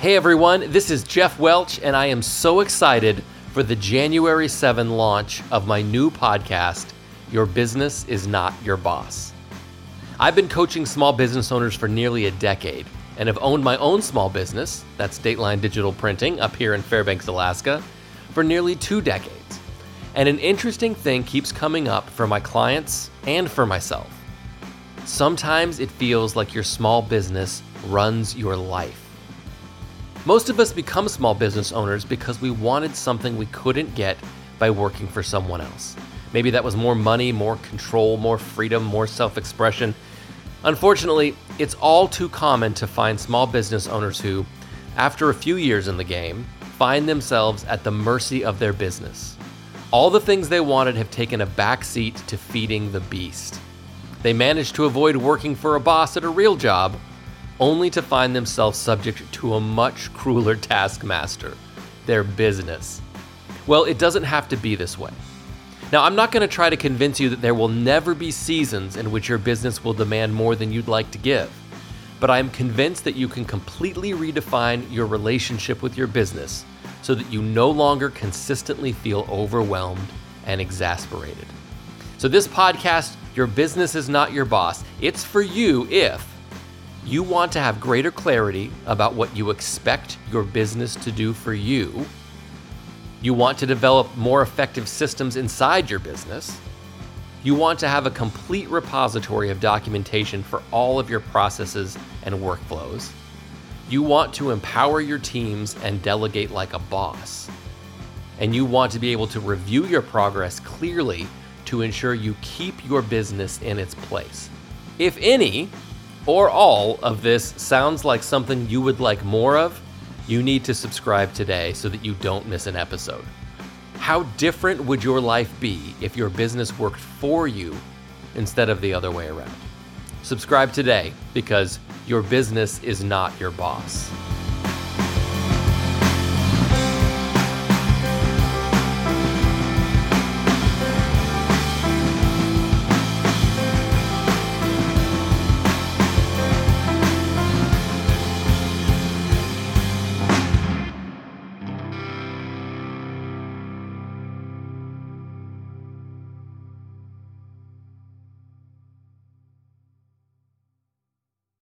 Hey everyone, this is Jeff Welch, and I am so excited for the January 7 launch of my new podcast, Your Business is Not Your Boss. I've been coaching small business owners for nearly a decade and have owned my own small business, that's Dateline Digital Printing, up here in Fairbanks, Alaska, for nearly two decades. And an interesting thing keeps coming up for my clients and for myself. Sometimes it feels like your small business runs your life. Most of us become small business owners because we wanted something we couldn't get by working for someone else. Maybe that was more money, more control, more freedom, more self expression. Unfortunately, it's all too common to find small business owners who, after a few years in the game, find themselves at the mercy of their business. All the things they wanted have taken a backseat to feeding the beast. They managed to avoid working for a boss at a real job only to find themselves subject to a much crueler taskmaster their business. Well, it doesn't have to be this way. Now, I'm not going to try to convince you that there will never be seasons in which your business will demand more than you'd like to give, but I'm convinced that you can completely redefine your relationship with your business so that you no longer consistently feel overwhelmed and exasperated. So, this podcast, Your Business is Not Your Boss, it's for you if you want to have greater clarity about what you expect your business to do for you. You want to develop more effective systems inside your business. You want to have a complete repository of documentation for all of your processes and workflows. You want to empower your teams and delegate like a boss. And you want to be able to review your progress clearly to ensure you keep your business in its place. If any, or all of this sounds like something you would like more of, you need to subscribe today so that you don't miss an episode. How different would your life be if your business worked for you instead of the other way around? Subscribe today because your business is not your boss.